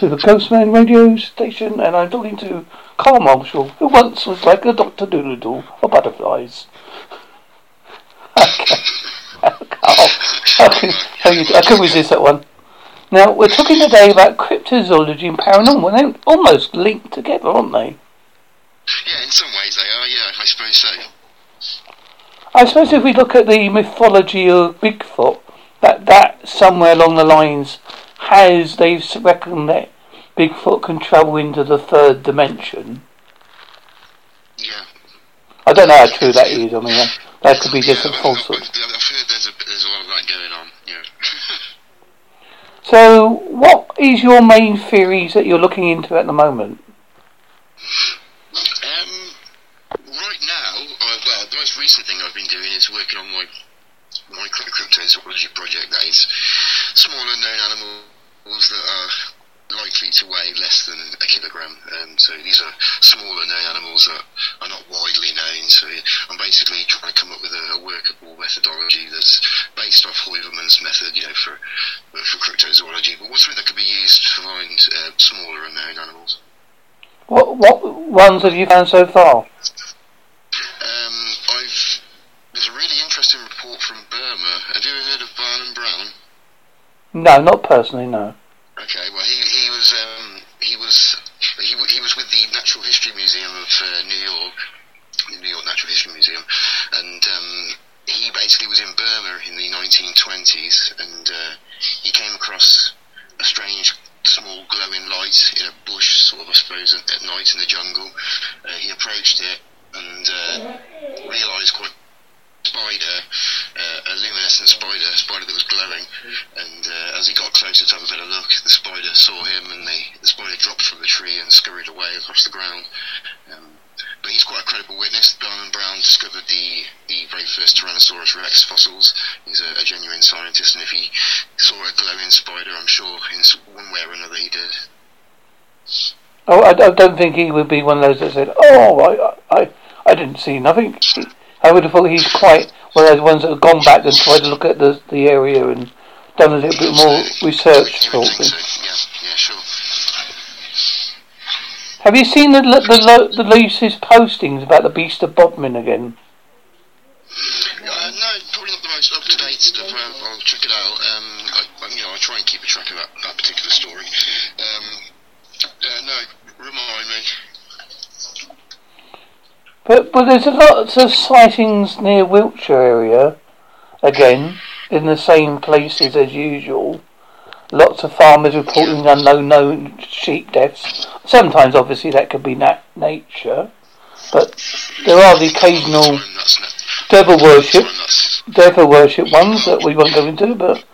to the Ghostman radio station, and I'm talking to Carl Marshall, who once was like a Doctor Dolittle of butterflies. okay. Carl, how can, how you, I can resist that one. Now, we're talking today about cryptozoology and paranormal. They're almost linked together, aren't they? Yeah, in some ways they are, yeah, I suppose so. I suppose if we look at the mythology of Bigfoot, that that somewhere along the lines has they reckon that Bigfoot can travel into the third dimension. Yeah. I don't know how true that is. I mean, that, could be just yeah, a falsehood. I've, heard there's a, there's a lot of that going on, yeah. So, what is your main theories that you're looking into at the moment? um, right now, uh, well, the most recent thing I've been doing is working on my micro cryptozoology project that is smaller known animals that are likely to weigh less than a kilogram. Um, so these are smaller known animals that are not widely known. So I'm basically trying to come up with a, a workable methodology that's based off Heuvelmans' method, you know, for for cryptozoology, but what's something that could be used to find uh, smaller unknown animals. What what ones have you found so far? Um, I've there's a really interesting report from Burma. Have you ever heard of Barnum Brown? No, not personally. No. Okay, well he he was um, he was he, he was with the Natural History Museum of uh, New York, the New York Natural History Museum, and um, he basically was in Burma in the 1920s, and uh, he came across a strange small glowing light in a bush, sort of I suppose, at, at night in the jungle. Uh, he approached it and uh, realised quite spider, uh, a luminescent spider, a spider that was glowing. And uh, as he got closer to have a better look, the spider saw him, and the, the spider dropped from the tree and scurried away across the ground. Um, but he's quite a credible witness. Barnum Brown discovered the, the very first Tyrannosaurus rex fossils. He's a, a genuine scientist, and if he saw a glowing spider, I'm sure in one way or another he did. Oh, I, I don't think he would be one of those that said, "Oh, I I I didn't see nothing." I would have thought he's quite one of those ones that have gone back and tried to look at the the area and done a little bit more research. You Sort sure. Have you seen the the the, the postings about the Beast of Bodmin again? Uh, no, probably not the most up to date stuff. Uh, I'll check it out. Um, I- you know, I try and keep a track of that, that particular story. Um, uh, no, remind me. But but there's a lot of sightings near Wiltshire area, again in the same places as usual. Lots of farmers reporting unknown known sheep deaths. Sometimes, obviously, that could be nat- nature, but there are the occasional devil worship, devil worship ones that we won't go into, but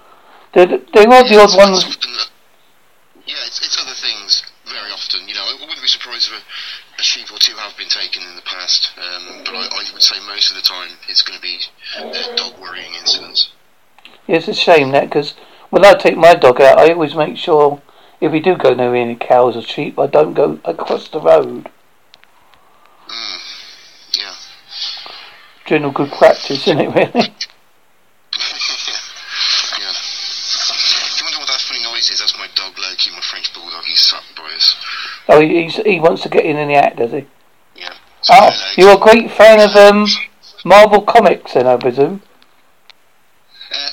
there there are the odd ones. often that- yeah, it's, it's other things very often. You know, I wouldn't be surprised if a, a sheep or two have been taken in the past, um, but I, I would say most of the time it's going to be uh, dog worrying incidents. Yeah, it's a shame that because when I take my dog out, I always make sure if we do go near any cows or sheep, I don't go across the road. Mm, yeah. General good practice, isn't it? Really? yeah. If you wonder what that funny noise is, that's my dog Loki, my French bulldog. He's sat by us. Oh, he- he's, he wants to get in in the act, does he? Yeah. So, Oh, hello. you're a great fan of um, Marvel comics, then I presume. Uh,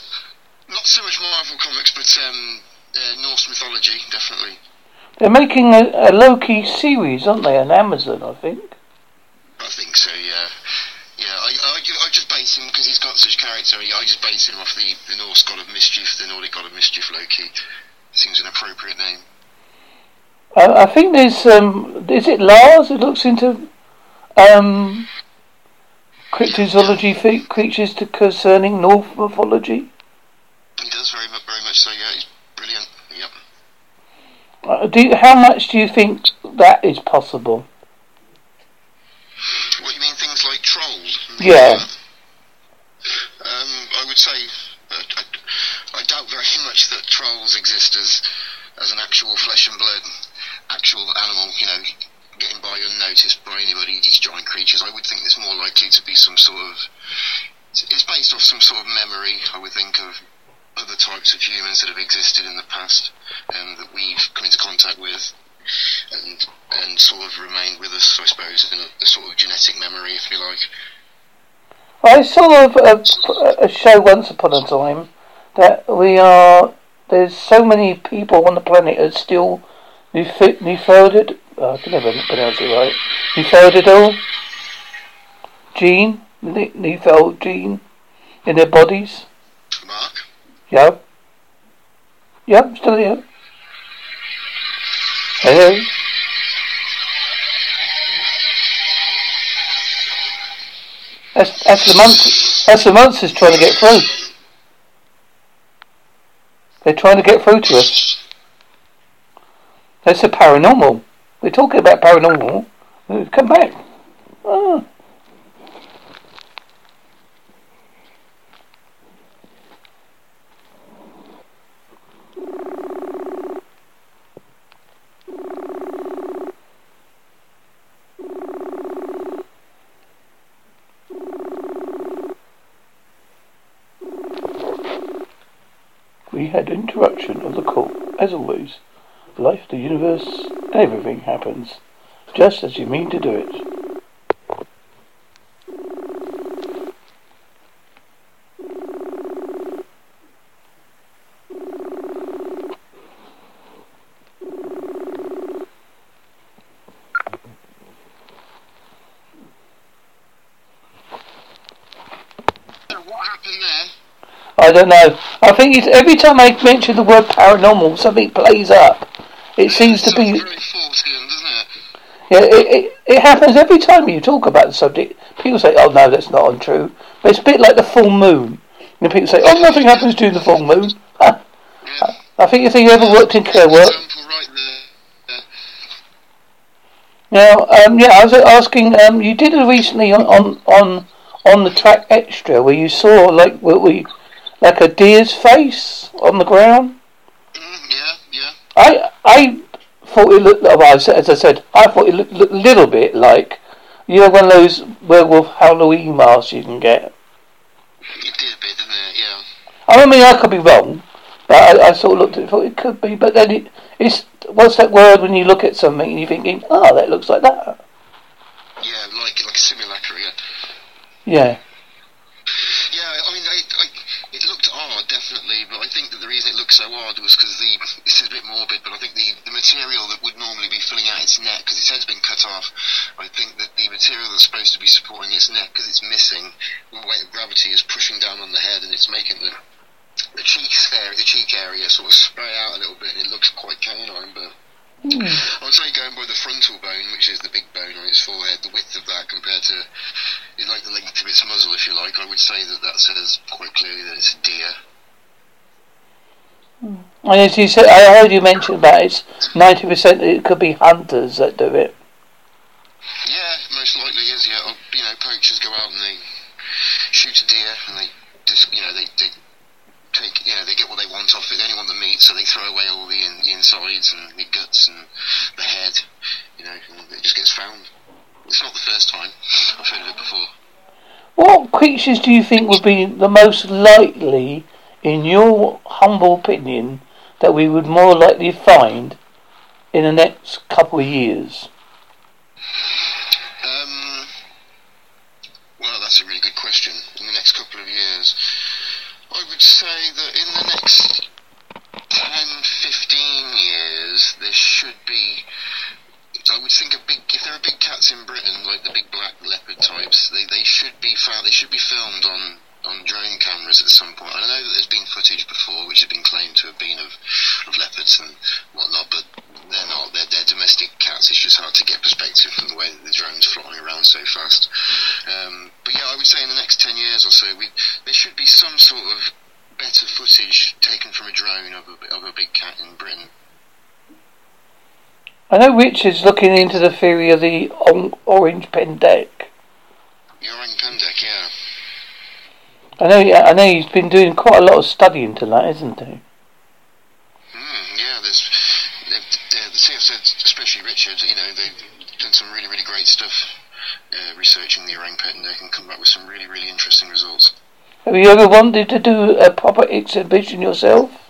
not so much Marvel comics, but um, uh, Norse mythology, definitely. They're making a, a Loki series, aren't they, on Amazon? I think. I think so. Yeah. Yeah. I, I, I just base him because he's got such character. I I just base him off the, the Norse god of mischief, the Nordic god of mischief, Loki. Seems an appropriate name. I, I think there's um, is it Lars who looks into um, cryptozoology fe- creatures to concerning North mythology. He does very much, very much so. Yeah. He's brilliant. Yep. Uh, do you, how much do you think that is possible? What you mean? Things like trolls? Yeah. Um, I would say uh, I, I doubt very much that trolls exist as as an actual flesh and blood, actual animal. You know, getting by unnoticed by anybody. These giant creatures. I would think there's more likely to be some sort of. It's based off some sort of memory. I would think of other types of humans that have existed in the past, and that we've come into contact with, and and sort of remained with us, I suppose, in a, a sort of genetic memory, if you like. I saw a, a, show once upon a time that we are. There's so many people on the planet that still Nefeldid. Oh, I can never pronounce it right. Nefeldidal gene, Nefeld gene in their bodies. Mark. Yeah. Yeah, still here. Hello. That's, that's the month. That's the monsters trying to get through. They're trying to get through to us. That's the paranormal. We're talking about paranormal. Come back. Oh. We had interruption of the call, as always. Life, the universe, everything happens, just as you mean to do it. I don't know. I think it's every time I mention the word paranormal, something plays up. It seems to be. Yeah, it, it, it happens every time you talk about the subject. People say, "Oh no, that's not untrue." But it's a bit like the full moon. And people say, "Oh, nothing happens during the full moon." Huh. Yeah. I think if you ever worked in care work. Now, um, yeah, I was asking. Um, you did it recently on on on on the track extra where you saw like we like a deer's face on the ground. Mm, yeah. I I thought it looked. Well, as I said, I thought it looked, looked a little bit like you know one of those werewolf Halloween masks you can get. It did a bit, didn't it? Yeah. I mean, I could be wrong, but I, I sort of looked at it, thought it could be. But then it, it's what's that word when you look at something and you're thinking, oh, ah, that looks like that. Yeah, like like a simulacra. Yeah. Yeah, I mean, I, I it looked odd, definitely, but I think that the reason it looked so odd was because the this is a bit morbid, but I think the, the material that would normally be filling out its neck, because its head's been cut off, I think that the material that's supposed to be supporting its neck, because it's missing, the weight of gravity is pushing down on the head, and it's making the the cheek area, the cheek area sort of spray out a little bit, and it looks quite canine, but Mm. I would say going by the frontal bone, which is the big bone on its forehead, the width of that compared to, like the length of its muzzle, if you like, I would say that that says quite clearly that it's a deer. Mm. And as you said, I heard you mention about it's ninety percent. It could be hunters that do it. Yeah, most likely is. Yeah, you know, poachers go out and they shoot a deer and they just, you know, they, they take, you know, they get what they want off it. They only want the meat, so they throw away all the, in, the insides and the guts and the head, you know, and it just gets found. It's not the first time. I've heard of it before. What creatures do you think would be the most likely, in your humble opinion, that we would more likely find in the next couple of years? Um, well, that's a really good question. In the next couple of years, I would say that in the next 10, 15 years, there should be. I would think a big. If there are big cats in Britain, like the big black leopard types, they, they should be found. They should be filmed on on drone cameras at some point. I know that there's been footage before which has been claimed to have been of, of leopards and whatnot, but they're not. They're, they're domestic cats. It's just hard to get perspective from the way that the drone's flying around so fast. Um, but yeah, I would say in the next 10 years or so, we, there should be some sort of better footage taken from a drone of a, of a big cat in Britain. I know Richard's looking into the theory of the orang pendek. The orang pendek, yeah. I know. I know he's been doing quite a lot of study into that, isn't he? Mm, yeah, there's the CFZ, especially Richard. You know, they've done some really, really great stuff uh, researching the orang pet, and they can come back with some really, really interesting results. Have you ever wanted to do a proper exhibition yourself?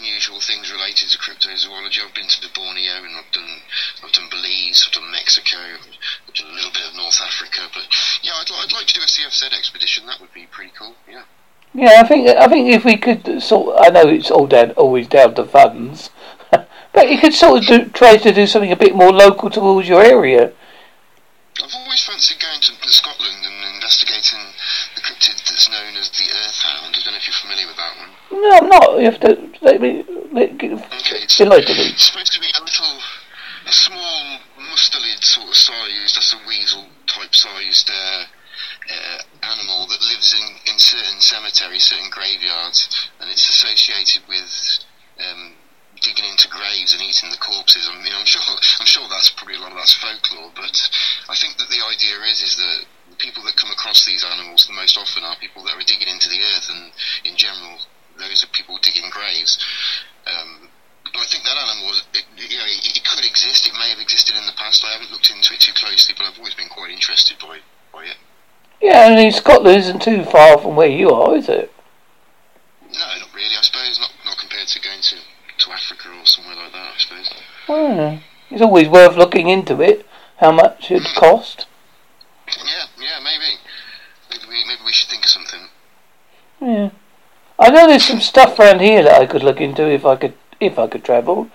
Unusual things related to cryptozoology. I've been to Borneo and I've done I've done Belize, I've done Mexico, I've done a little bit of North Africa. But yeah, I'd, I'd like to do a CFZ expedition. That would be pretty cool. Yeah. Yeah, I think I think if we could sort, I know it's all down always down to funds, but you could sort of do, try to do something a bit more local towards your area. I've always fancied going to Scotland and investigating that's known as the Earthhound. I don't know if you're familiar with that one. No, I'm not. You have to let me. Let, Okay, it's, it's supposed to be a little, a small mustelid sort of size, that's a weasel type sized uh, uh, animal that lives in, in certain cemeteries, certain graveyards, and it's associated with um, digging into graves and eating the corpses. I mean, I'm sure, I'm sure that's probably a lot of that's folklore, but I think that the idea is is that people that come across these animals the most often are people that are digging into the earth, and in general, those are people digging graves. Um, but I think that animal, it, you know, it, it could exist. It may have existed in the past. I haven't looked into it too closely, but I've always been quite interested by, by it. Yeah, I mean Scotland isn't too far from where you are, is it? No, not really. I suppose not. Not compared to going to, to Africa or somewhere like that. I suppose. Well, it's always worth looking into it. How much it cost? Yeah, yeah, maybe. Maybe we, maybe we should think of something. Yeah, I know there's some stuff around here that I could look into if I could if I could travel,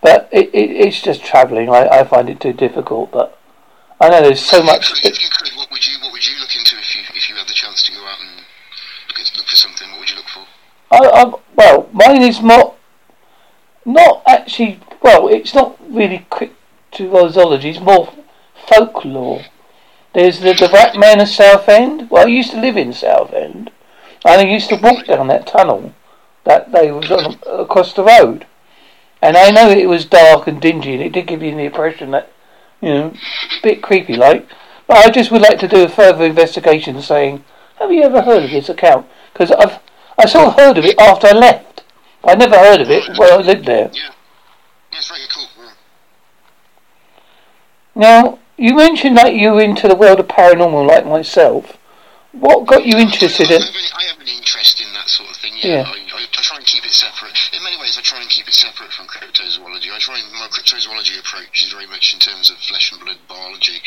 but it, it it's just travelling. I, I find it too difficult. But I know there's so much. If you could, what would you what would you look into if you if you had the chance to go out and look at, look for something? What would you look for? I, I, well, mine is not not actually. Well, it's not really cryptozoology. It's more folklore. There's the, the Rat Man of Southend. Well, I used to live in Southend, and I used to walk down that tunnel that they was on across the road. And I know it was dark and dingy, and it did give you the impression that, you know, a bit creepy like. But I just would like to do a further investigation, saying, have you ever heard of this account? Because I've I sort of heard of it after I left. I never heard of it while I lived there. Yeah, it's very cool. Now, you mentioned that you were into the world of paranormal like myself. What got you interested in? I have an interest in that sort of thing. Yeah, Yeah. I, I, I try and keep it separate. In many ways, I try and keep it separate from cryptozoology. I try and, my cryptozoology approach is very much in terms of flesh and blood biology.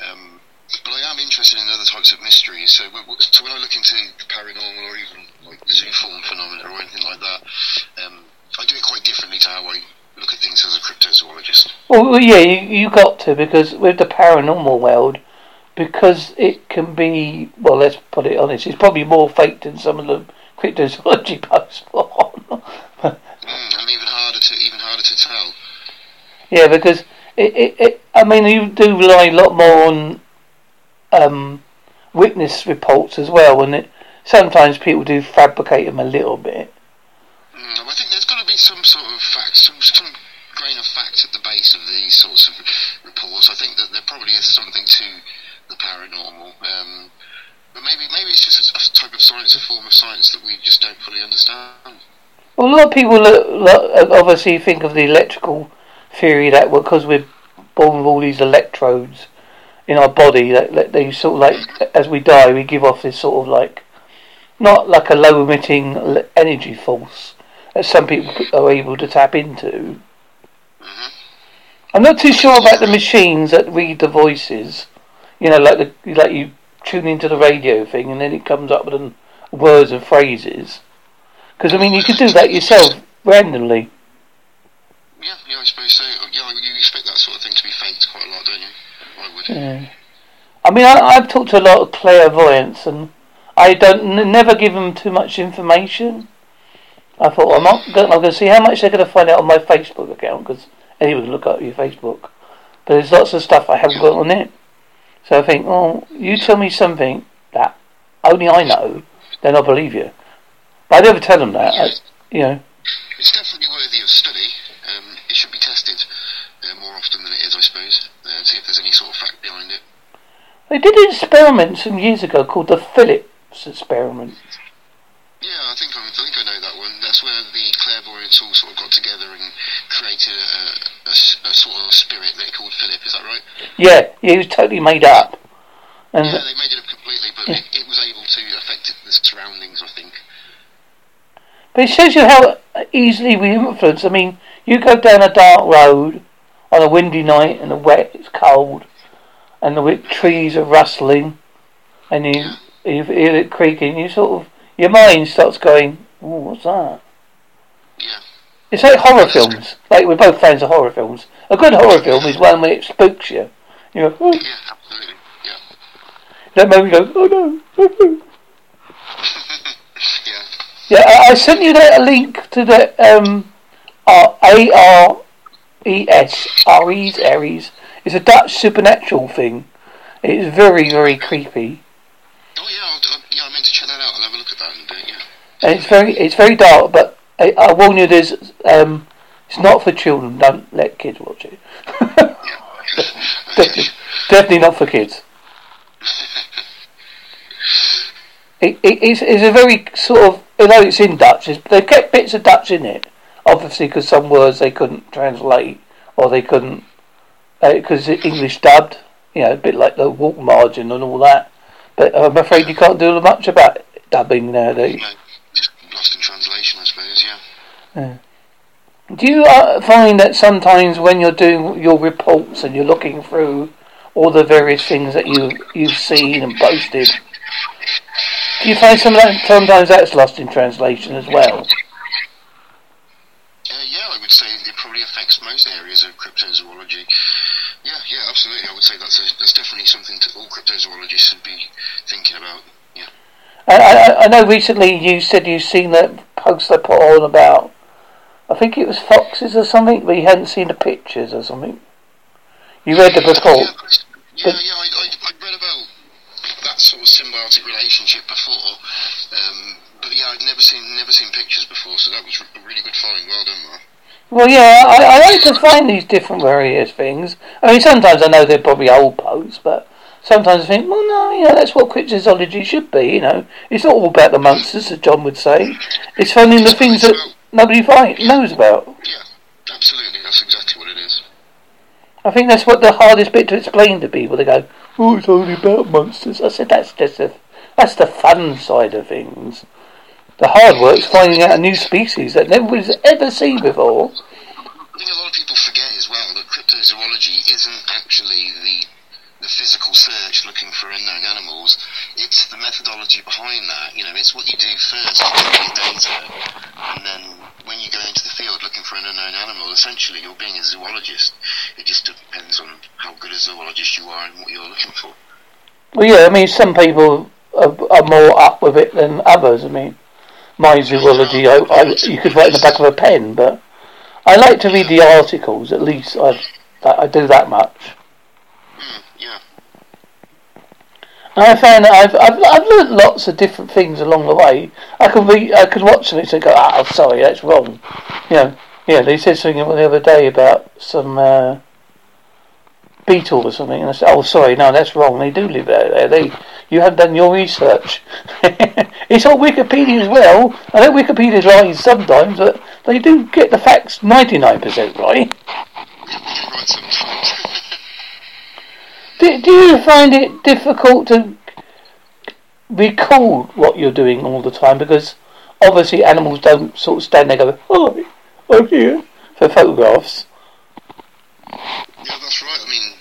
Um, but I am interested in other types of mysteries. So, so when I look into paranormal or even like zooform phenomena or anything like that, um, I do it quite differently to how I look at things as a cryptozoologist. Well, yeah, you, you got to because with the paranormal world, because it can be well. Let's put it honest. It's probably more fake than some of the cryptozoology posts put on. Mm, and even harder to even harder to tell. yeah, because it, it, it. I mean, you do rely a lot more on um, witness reports as well, and it sometimes people do fabricate them a little bit. Mm, I think there's got to be some sort of fact, some, some of fact at the base of these sorts of reports. I think that there probably is something to the paranormal. Um, but maybe maybe it's just a, type of science, a form of science that we just don't fully understand. Well, a lot of people obviously think of the electrical theory that because we're born with all these electrodes in our body, that they sort of like as we die, we give off this sort of like not like a low emitting energy force that some people are able to tap into. I'm not too sure about the machines that read the voices. You know, like the like you tune into the radio thing and then it comes up with an, words and phrases. Because I mean, you could do that yourself randomly. Yeah, yeah, I suppose so. Oh, yeah, you expect that sort of thing to be faked quite a lot, don't you? I would. Yeah. I mean, I, I've talked to a lot of clairvoyants, and I don't n- never give them too much information. I thought I'm not. Going, I'm going to see how much they're going to find out on my Facebook account because anyone can look up your Facebook. But there's lots of stuff I haven't got on it. So I think, oh, you tell me something that only I know, then I'll believe you. But I never tell them that. I, you know. It's definitely worthy of study. Um, it should be tested uh, more often than it is, I suppose, uh, and see if there's any sort of fact behind it. They did an experiment some years ago called the Phillips experiment. Yeah, I think I, I think I know that one. That's where the clairvoyants all sort of got together and created a sort of spirit they called Philip. Is that right? Yeah, he was totally made up. And Yeah, they made it up completely, but it, it was able to affect the surroundings. I think. But it shows you how easily we influence. I mean, you go down a dark road on a windy night and the wet, it's cold, and the trees are rustling, and you, you hear it creaking. You sort of your mind starts going, "Oh, what's that?" Yeah. It's like horror films. Like we're both fans of horror films. A good horror film is one where it spooks you. You go, oh. Yeah, absolutely. Yeah. That moment you go, oh no, oh no. yeah. Yeah, I, I sent you that a link to the um, R- A R E S Aries Aries. It's a Dutch supernatural thing. It's very very creepy, Oh yeah, I'll, I'll, yeah. I meant to check that out. I'll have a look at that and uh, yeah. And it's very it's very dark. But I, I warn you, there's um, it's not for children. Don't let kids watch it. definitely, definitely not for kids. It, it, it's, it's a very sort of, although it's in Dutch, it's, they've kept bits of Dutch in it. Obviously, because some words they couldn't translate, or they couldn't, because uh, English dubbed, you know, a bit like the walk margin and all that. But I'm afraid you can't do much about dubbing nowadays. Lost in translation, I suppose. Yeah. Do you uh, find that sometimes when you're doing your reports and you're looking through all the various things that you you've seen and posted, do you find some of that sometimes that's lost in translation as well? Uh, yeah, I would say it probably affects most areas of cryptozoology. Yeah, yeah, absolutely. I would say that's a, that's definitely something that all cryptozoologists should be thinking about. I, I, I know recently you said you've seen that post they put on about, I think it was foxes or something, but you hadn't seen the pictures or something. You read the report. Yeah, yeah, yeah I, I, I read about that sort of symbiotic relationship before, um, but yeah, I'd never seen never seen pictures before, so that was a really good find. Well done, Mark. Well, yeah, I, I like to find these different various things. I mean, sometimes I know they're probably old posts, but sometimes I think, well, no, you know, that's what cryptozoology should be, you know. It's not all about the monsters, as John would say. It's finding the things that nobody find, knows about. Yeah, absolutely. That's exactly what it is. I think that's what the hardest bit to explain to people. They go, oh, it's only about monsters. I said, that's just the, that's the fun side of things. The hard work's finding out a new species that nobody's ever seen before. I think a lot of people forget as well that cryptozoology isn't actually the the physical search looking for unknown animals. It's the methodology behind that. You know, it's what you do first, you get your data, and then when you go into the field looking for an unknown animal, essentially you're being a zoologist. It just depends on how good a zoologist you are and what you're looking for. Well, yeah, I mean, some people are, are more up with it than others. I mean, my zoology, I, I, you could write in the back of a pen, but I like to read the articles. At least I, I do that much. Mm, yeah. I found that I've, I've I've learnt lots of different things along the way. I could read, I could watch something and go, ah, sorry, that's wrong. You know, yeah, they said something the other day about some uh, beetle or something, and I said, oh, sorry, no, that's wrong. They do live out there. They, you haven't done your research. it's on Wikipedia as well. I know Wikipedia's right sometimes, but they do get the facts ninety nine percent right. You're right sometimes. Do, do you find it difficult to recall what you're doing all the time? Because obviously animals don't sort of stand there and go, oh, I'm here for photographs. Yeah, that's right. I mean,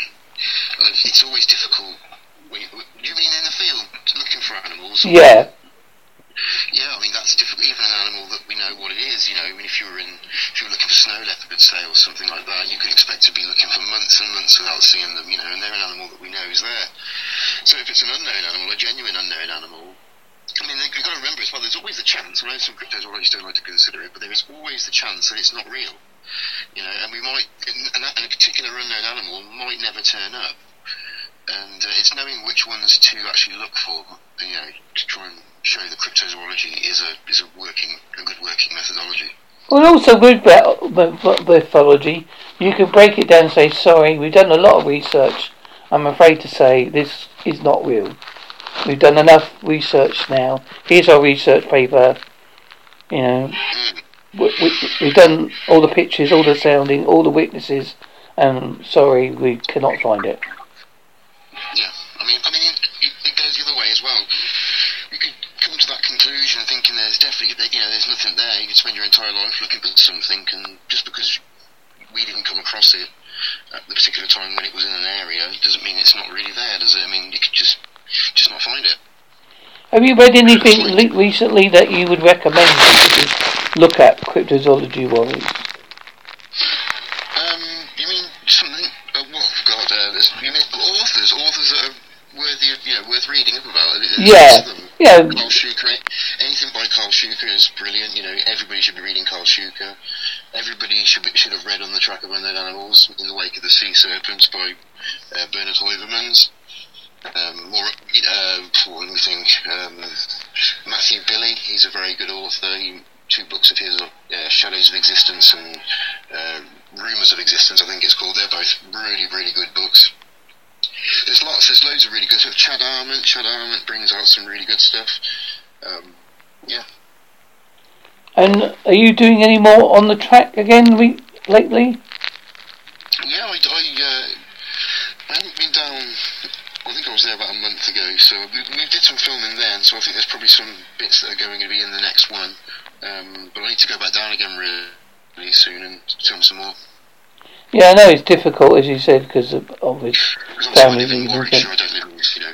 it's always difficult. You mean in the field looking for animals? Yeah, Yeah, I mean that's difficult. Even an animal that we know what it is, you know. I mean, if you were in, if you were looking for snow leopard, say, or something like that, you could expect to be looking for months and months without seeing them, you know. And they're an animal that we know is there. So if it's an unknown animal, a genuine unknown animal. I mean, you've got to remember as well. There's always the chance. I know some cryptozoologists don't like to consider it, but there is always the chance that it's not real. You know, and we might, and a particular unknown animal might never turn up. And uh, it's knowing which ones to actually look for, you know, to try and show that cryptozoology is a is a working, a good working methodology. Well, also with that- with- with mythology, you can break it down and say, sorry, we've done a lot of research. I'm afraid to say this is not real. We've done enough research now. Here's our research paper. You know, Mm. we, we, we've done all the pictures, all the sounding, all the witnesses, and sorry, we cannot find it. Yeah, I mean, I mean, it, it goes the other way as well. You could come to that conclusion thinking there's definitely, you know, there's nothing there. You could spend your entire life looking for something, and just because we didn't come across it at the particular time when it was in an area, doesn't mean it's not really there, does it? I mean, you could just just not find it. Have you read anything recently that you would recommend look at cryptozoology wise? Um, you mean something? Oh, well, God, uh, there's, you mean authors, authors that are worthy, of, you know, worth reading about. Yeah. lots of them. Yeah. Karl Shuker, anything by Karl Shuker is brilliant. You know, everybody should be reading Karl Shuker. Everybody should be, should have read On the Track of Unknown Animals in the Wake of the Sea Serpents by uh, Bernard Heuvelmans. Um, more, uh, do we think? Um, Matthew Bille, he's a very good author. He, two books of his, uh, Shadows of Existence and uh, Rumours of Existence, I think it's called. They're both really, really good books. There's lots, there's loads of really good stuff. Chad Arment, Chad Arment brings out some really good stuff. Um, yeah. And are you doing any more on the track again re- lately? Yeah, I, I, uh, I haven't been down. I think I was there about a month ago, so we, we did some filming then. So I think there's probably some bits that are going to be in the next one. Um, but I need to go back down again really, really soon and film some more. Yeah, I know it's difficult, as you said, because of, of his family live in reasons. Warwickshire, I don't live in, you know.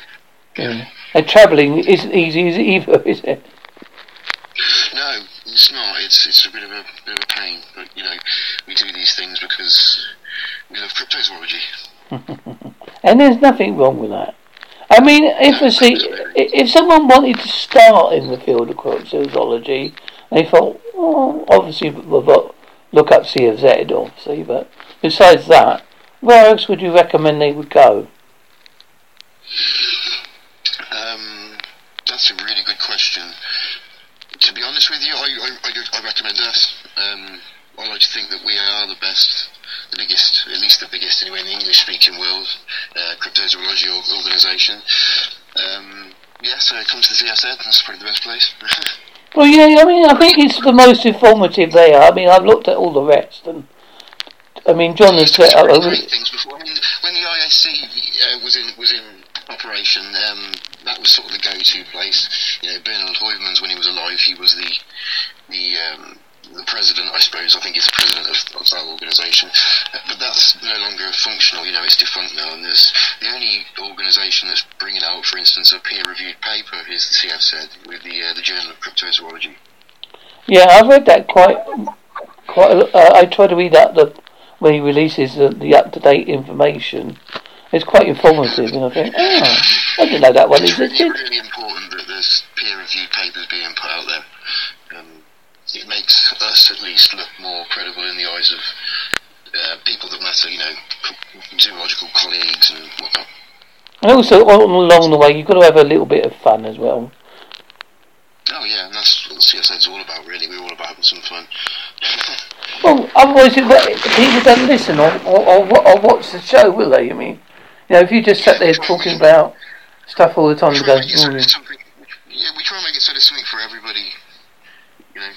Yeah. And travelling isn't easy is either, is it? No, it's not. It's it's a bit of a bit of a pain, but you know, we do these things because we love cryptozoology. And there's nothing wrong with that. I mean, if a see, if someone wanted to start in the field of cryptozoology, they thought, oh, obviously, we'll look look up CFZ, obviously, but besides that, where else would you recommend they would go? Um, that's a really good question. To be honest with you, I, I, I, I recommend us. Um, I like to think that we are the best, the biggest, at least the biggest anyway in the English-speaking world, uh, cryptozoology organisation. Um, yeah, so it comes to the CSN, that's probably the best place. Well, yeah, I mean, I think it's the most informative they are. I mean, I've looked at all the rest, and I mean, John has set up a Great re- things before. I mean, when the ISC uh, was in was in operation, um, that was sort of the go-to place. You know, Bernard Heuvelmans, when he was alive, he was the the um, the president, I suppose. I think he's the president of, of that organisation. Uh, but that's no longer functional. You know, it's defunct now. And there's the only organisation that's bringing out, for instance, a peer-reviewed paper is the CFZ with the uh, the Journal of Cryptozoology. Yeah, I've read that quite, quite. a- Uh, I try to read that the when he releases the, the up to date information. It's quite informative, and I think, oh, I didn't know that one It's really, existed. really important that there's peer-reviewed papers being put out there. Um, it makes us at least look more credible in the eyes of uh, people that matter, you know, zoological colleagues and whatnot. And also, all along the way, you've got to have a little bit of fun as well. Oh yeah, and that's what CSN's all about, really. We're all about having some fun. Well, otherwise, if people don't listen or, or, or, or watch the show, will they? I mean, you know, if you just sat there talking about stuff all the time, try go, it so "Mm." Yeah, we try and make it so there's something for everybody. You know.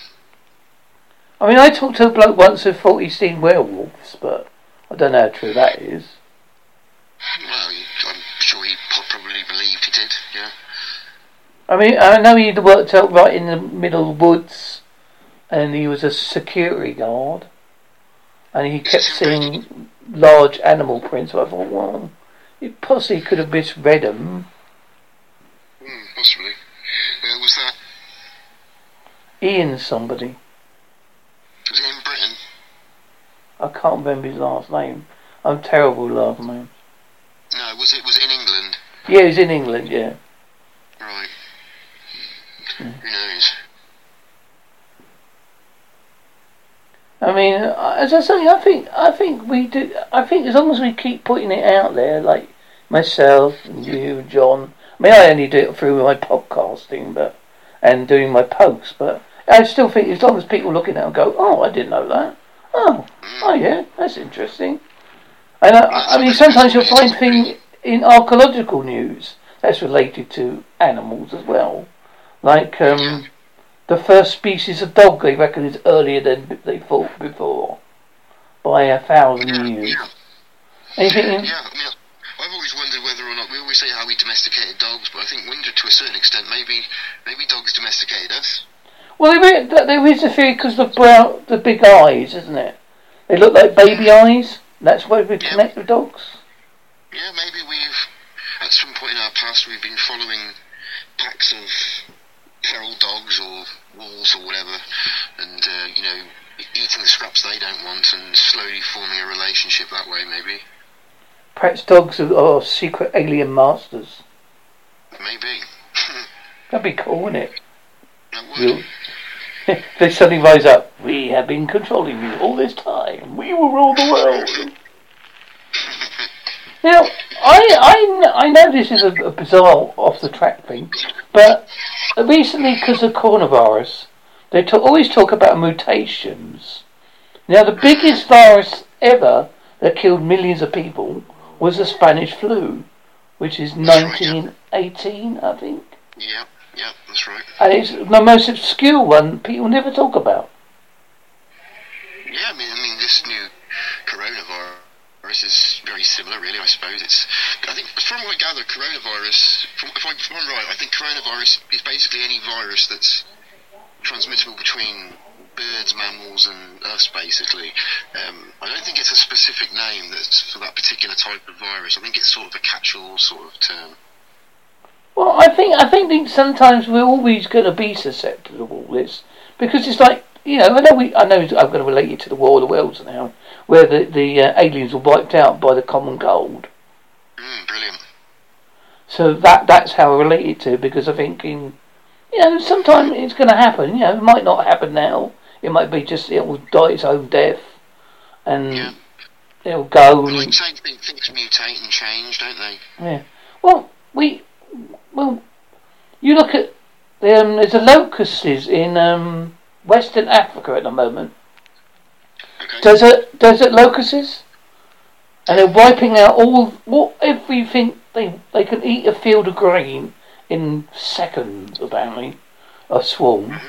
I mean, I talked to a bloke once who thought he'd seen werewolves, but I don't know how true that is. Well, I'm sure he probably believed he did. Yeah. I mean, I know he'd worked out right in the middle of the woods, and he was a security guard, and he kept seeing large animal prints. So I thought, well, he possibly could have misread them. Mm, possibly. Uh, was that? Ian somebody. Was it in Britain? I can't remember his last name. I'm terrible with last name. No. Was it? Was it in England? Yeah, he's in England, yeah. Who knows? I mean, as I say, I think I think we do. I think as long as we keep putting it out there, like myself and you, John. I mean, I only do it through my podcasting, but and doing my posts. But I still think as long as people look at it and go, "Oh, I didn't know that. Oh, oh mm. yeah, that's interesting." And I, I mean, sometimes you'll find things in archaeological news that's related to animals as well, like um, the first species of dog. They reckon is earlier than they thought before by a thousand Yeah, years. yeah, you yeah. Mean, I've always wondered whether or not we always say how we domesticated dogs, but I think Winder, to a certain extent, maybe maybe dogs domesticated us. Well, there is, a theory because the brown, the big eyes, isn't it? They look like baby eyes. That's why we Yeah. connect with dogs. Yeah, maybe we've at some point in our past we've been following packs of feral dogs or wolves or whatever, and uh, you know eating the scraps they don't want and slowly forming a relationship that way. Maybe, Perhaps dogs are, secret alien masters. maybe. That'd be cool, wouldn't it? that would. They suddenly rise up. We have been controlling you all this time. We will rule the world. Now, I, I, I know this is a, a bizarre off the track thing, but recently, because of coronavirus, they talk, always talk about mutations. Now, the biggest virus ever that killed millions of people was the Spanish flu, which is 1918, I think. Yeah, yeah, that's right. And it's the most obscure one people never talk about. Yeah, I mean, I mean, this new coronavirus is very similar, really. I suppose it's. I think, from what I gather, coronavirus. From, if, I, if I'm right, I think coronavirus is basically any virus that's transmittable between birds, mammals, and us, basically. Um, I don't think it's a specific name that's for that particular type of virus. I think it's sort of a catch-all sort of term. Well, I think I think sometimes we're always going to be susceptible to all this because it's like you know I know we I know I'm going to relate it to the War of the Worlds now, where the the uh, aliens were wiped out by the common cold. Mm, brilliant. So that that's how I relate it to because I think in you know sometime it's going to happen. You know, it might not happen now. It might be just it will die its own death, and Yeah. it'll go. But And, things mutate and change, don't they? Yeah. Well, we, well, you look at um, there's a locusts in um, Western Africa at the moment. Desert, desert locusts, and they're wiping out all what everything they they can eat a field of grain in seconds apparently, a swarm,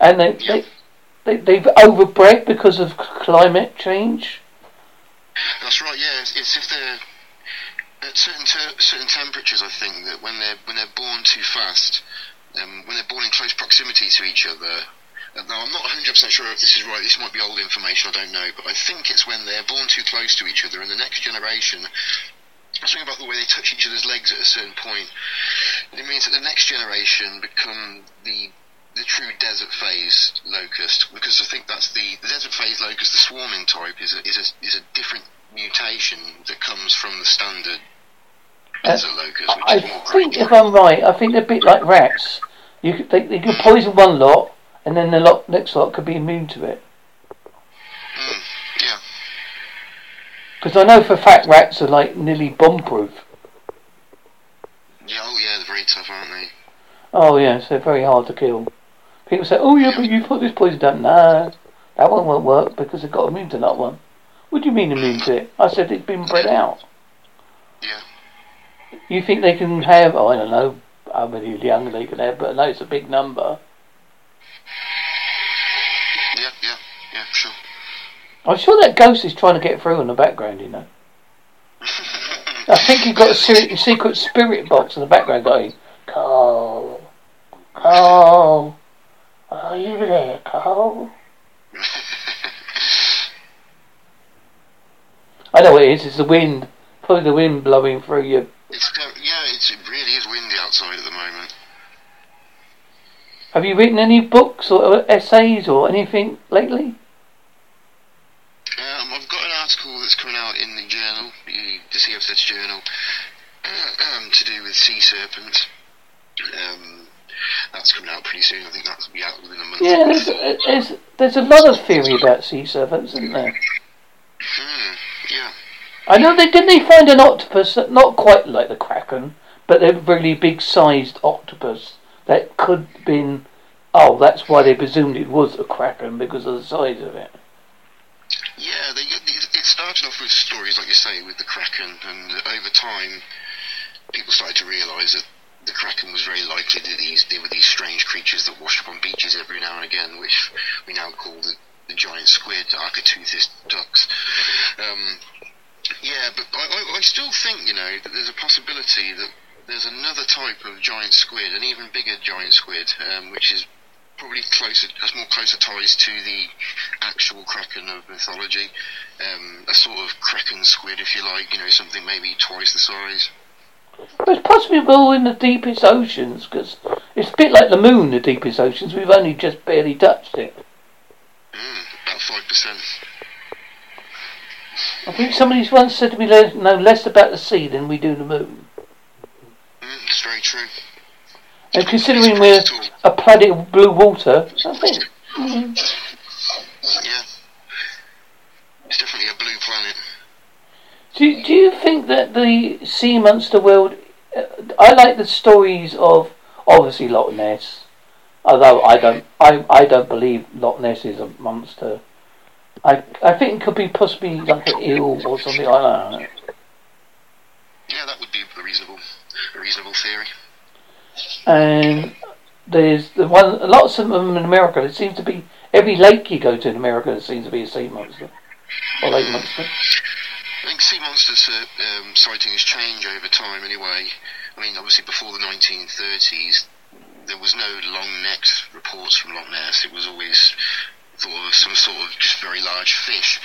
and they they. They, they've overbred because of climate change. That's right. Yeah, it's, it's if they're at certain ter- certain temperatures. I think that when they're when they're born too fast, um, when they're born in close proximity to each other. Uh, Now, I'm not 100% sure if this is right. This might be old information. I don't know, but I think it's when they're born too close to each other, and the next generation. Something about the way they touch each other's legs at a certain point. It means that the next generation become the the true desert phase locust because I think that's the, the desert phase locust, the swarming type, is a, is a, is a different mutation that comes from the standard Uh, desert locust, which I is more think, if I'm right, I think they're a bit like rats. You could, they, they could poison one lot, and then the lot, next lot could be immune to it. Mm, yeah, Because I know for fact rats are like nearly bomb-proof. yeah, oh yeah, they're very tough, aren't they? Oh yes, they're very hard to kill. People say, "Oh yeah, but you put this poison down." No, that one won't work because it got immune to that one. What do you mean immune to it? I said it's been bred out. Yeah. You think they can have? Oh, I don't know how many young they can have, but I know it's a big number. Yeah, yeah, yeah, sure. I'm sure that ghost is trying to get through in the background. You know. I think you've got a se- secret spirit box in the background going, Carl, Carl, are you there, Carl? I know what it is, it's the wind. Probably the wind blowing through you. it's yeah, it's, it really is windy outside at the moment. Have you written any books or essays or anything lately? Um, I've got an article that's coming out in the journal, the, CFZ journal, um, to do with sea serpents. Um, that's coming out pretty soon. I think that'll be out within a month. Yeah, there's, there's, there's a lot of theory about sea serpents, isn't there? Hmm, yeah. I know they didn't they find an octopus that not quite like the kraken, but a really big sized octopus that could been. Oh, that's why they presumed it was a kraken because of the size of it. Yeah, they, it started off with stories, like you say, with the Kraken, and over time, people started to realise that the Kraken was very likely that these there were these strange creatures that washed up on beaches every now and again, which we now call the, the giant squid, Architeuthis dux. Um, Yeah, but I, I still think, you know, that there's a possibility that there's another type of giant squid, an even bigger giant squid, um, which is probably closer, has more closer ties to the actual kraken of mythology. Um, a sort of kraken squid, if you like, you know, something maybe twice the size. But it's possible in the deepest oceans, because it's a bit like the moon, the deepest oceans. We've only just barely touched it. Mm, about 5%. I think somebody's once said to me know less about the sea than we do the moon. It's very true. And considering we're a planet of blue water, I think. mm, Yeah. It's definitely a blue planet. Do, do you think that the sea monster world? Uh, I like the stories of obviously Loch Ness, although I don't. I, I don't believe Loch Ness is a monster. I I think it could be possibly like an eel or something like that. Yeah, that would be a reasonable, a reasonable theory. And there's the one. Lots of them in America. It seems to be every lake you go to in America. There seems to be a sea monster or lake monster. I think sea monsters uh, um, sightings change over time anyway. I mean, obviously before the 1930s, there was no long-necked reports from Loch Ness. It was always thought of some sort of just very large fish.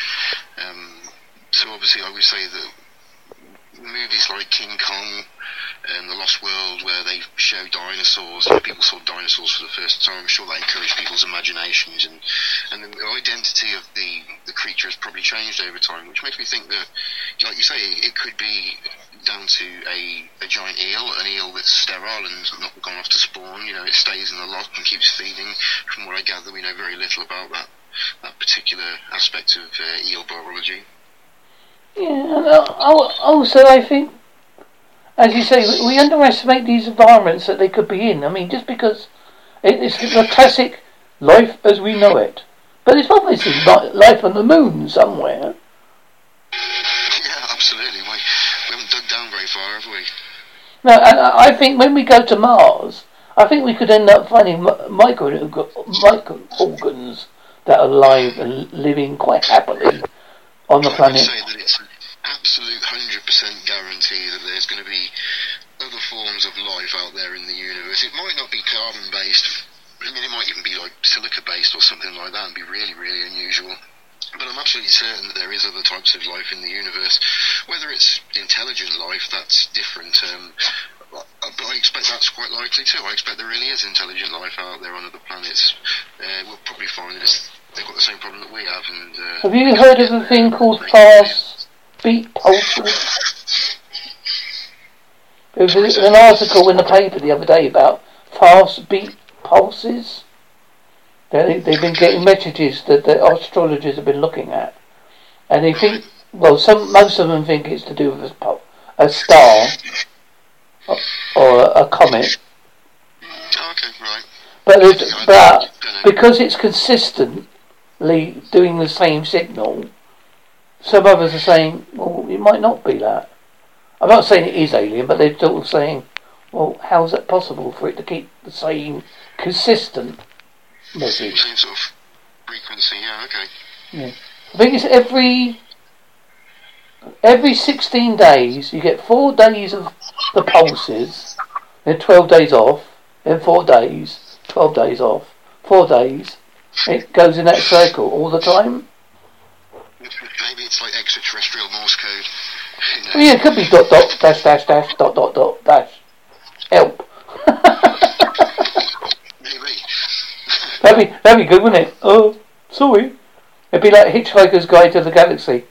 Um, so obviously I would say that movies like King Kong and The Lost World, where they show dinosaurs, and people saw dinosaurs for the first time, I'm sure that encouraged people's imaginations, and and the identity of the the creature has probably changed over time, which makes me think that, like you say, it could be down to a, a giant eel, an eel that's sterile and not gone off to spawn. You know, it stays in the loch and keeps feeding. From what I gather, we know very little about that that particular aspect of uh, eel biology. Yeah, and al- also I think, as you say, we- underestimate these environments that they could be in. I mean, just because it, it's the classic life as we know it, but it's obviously li- life on the moon somewhere. Yeah, absolutely. We, we haven't dug down very far, have we? No, and I I think when we go to Mars, I think we could end up finding micro micro organs that are alive and living quite happily on the I would planet. say that it's an absolute 100% guarantee that there's going to be other forms of life out there in the universe. It might not be carbon based. I mean, it might even be like silica based or something like that and be really, really unusual. But I'm absolutely certain that there is other types of life in the universe. Whether it's intelligent life, that's different. Um, but I expect that's quite likely too. I expect there really is intelligent life out there on other planets. Uh, we'll probably find this, they've got the same problem that we have. And uh, Have you heard of a thing called fast beat pulses? There was an article in the paper the other day about fast beat pulses. They, they've been getting messages that the astrologers have been looking at, and they think, well, some most of them think it's to do with a, a star or, or a, a comet. Oh, okay, right. But there's, but because it's consistently doing the same signal, some others are saying, well, it might not be that. I'm not saying it is alien, but they're sort of saying, well, how's that possible for it to keep the same consistent message? Same sort of frequency, yeah, okay. Yeah. I think it's every every 16 days you get four days of the pulses, then 12 days off, then four days, 12 days off, four days. It goes in that circle all the time. Maybe it's like extraterrestrial Morse code. Knows? Well, yeah, it could be dot dot dash dash dash dot dot dot dash. Help. Maybe. that'd be that'd be good, wouldn't it? Oh, sorry. It'd be like Hitchhiker's Guide to the Galaxy.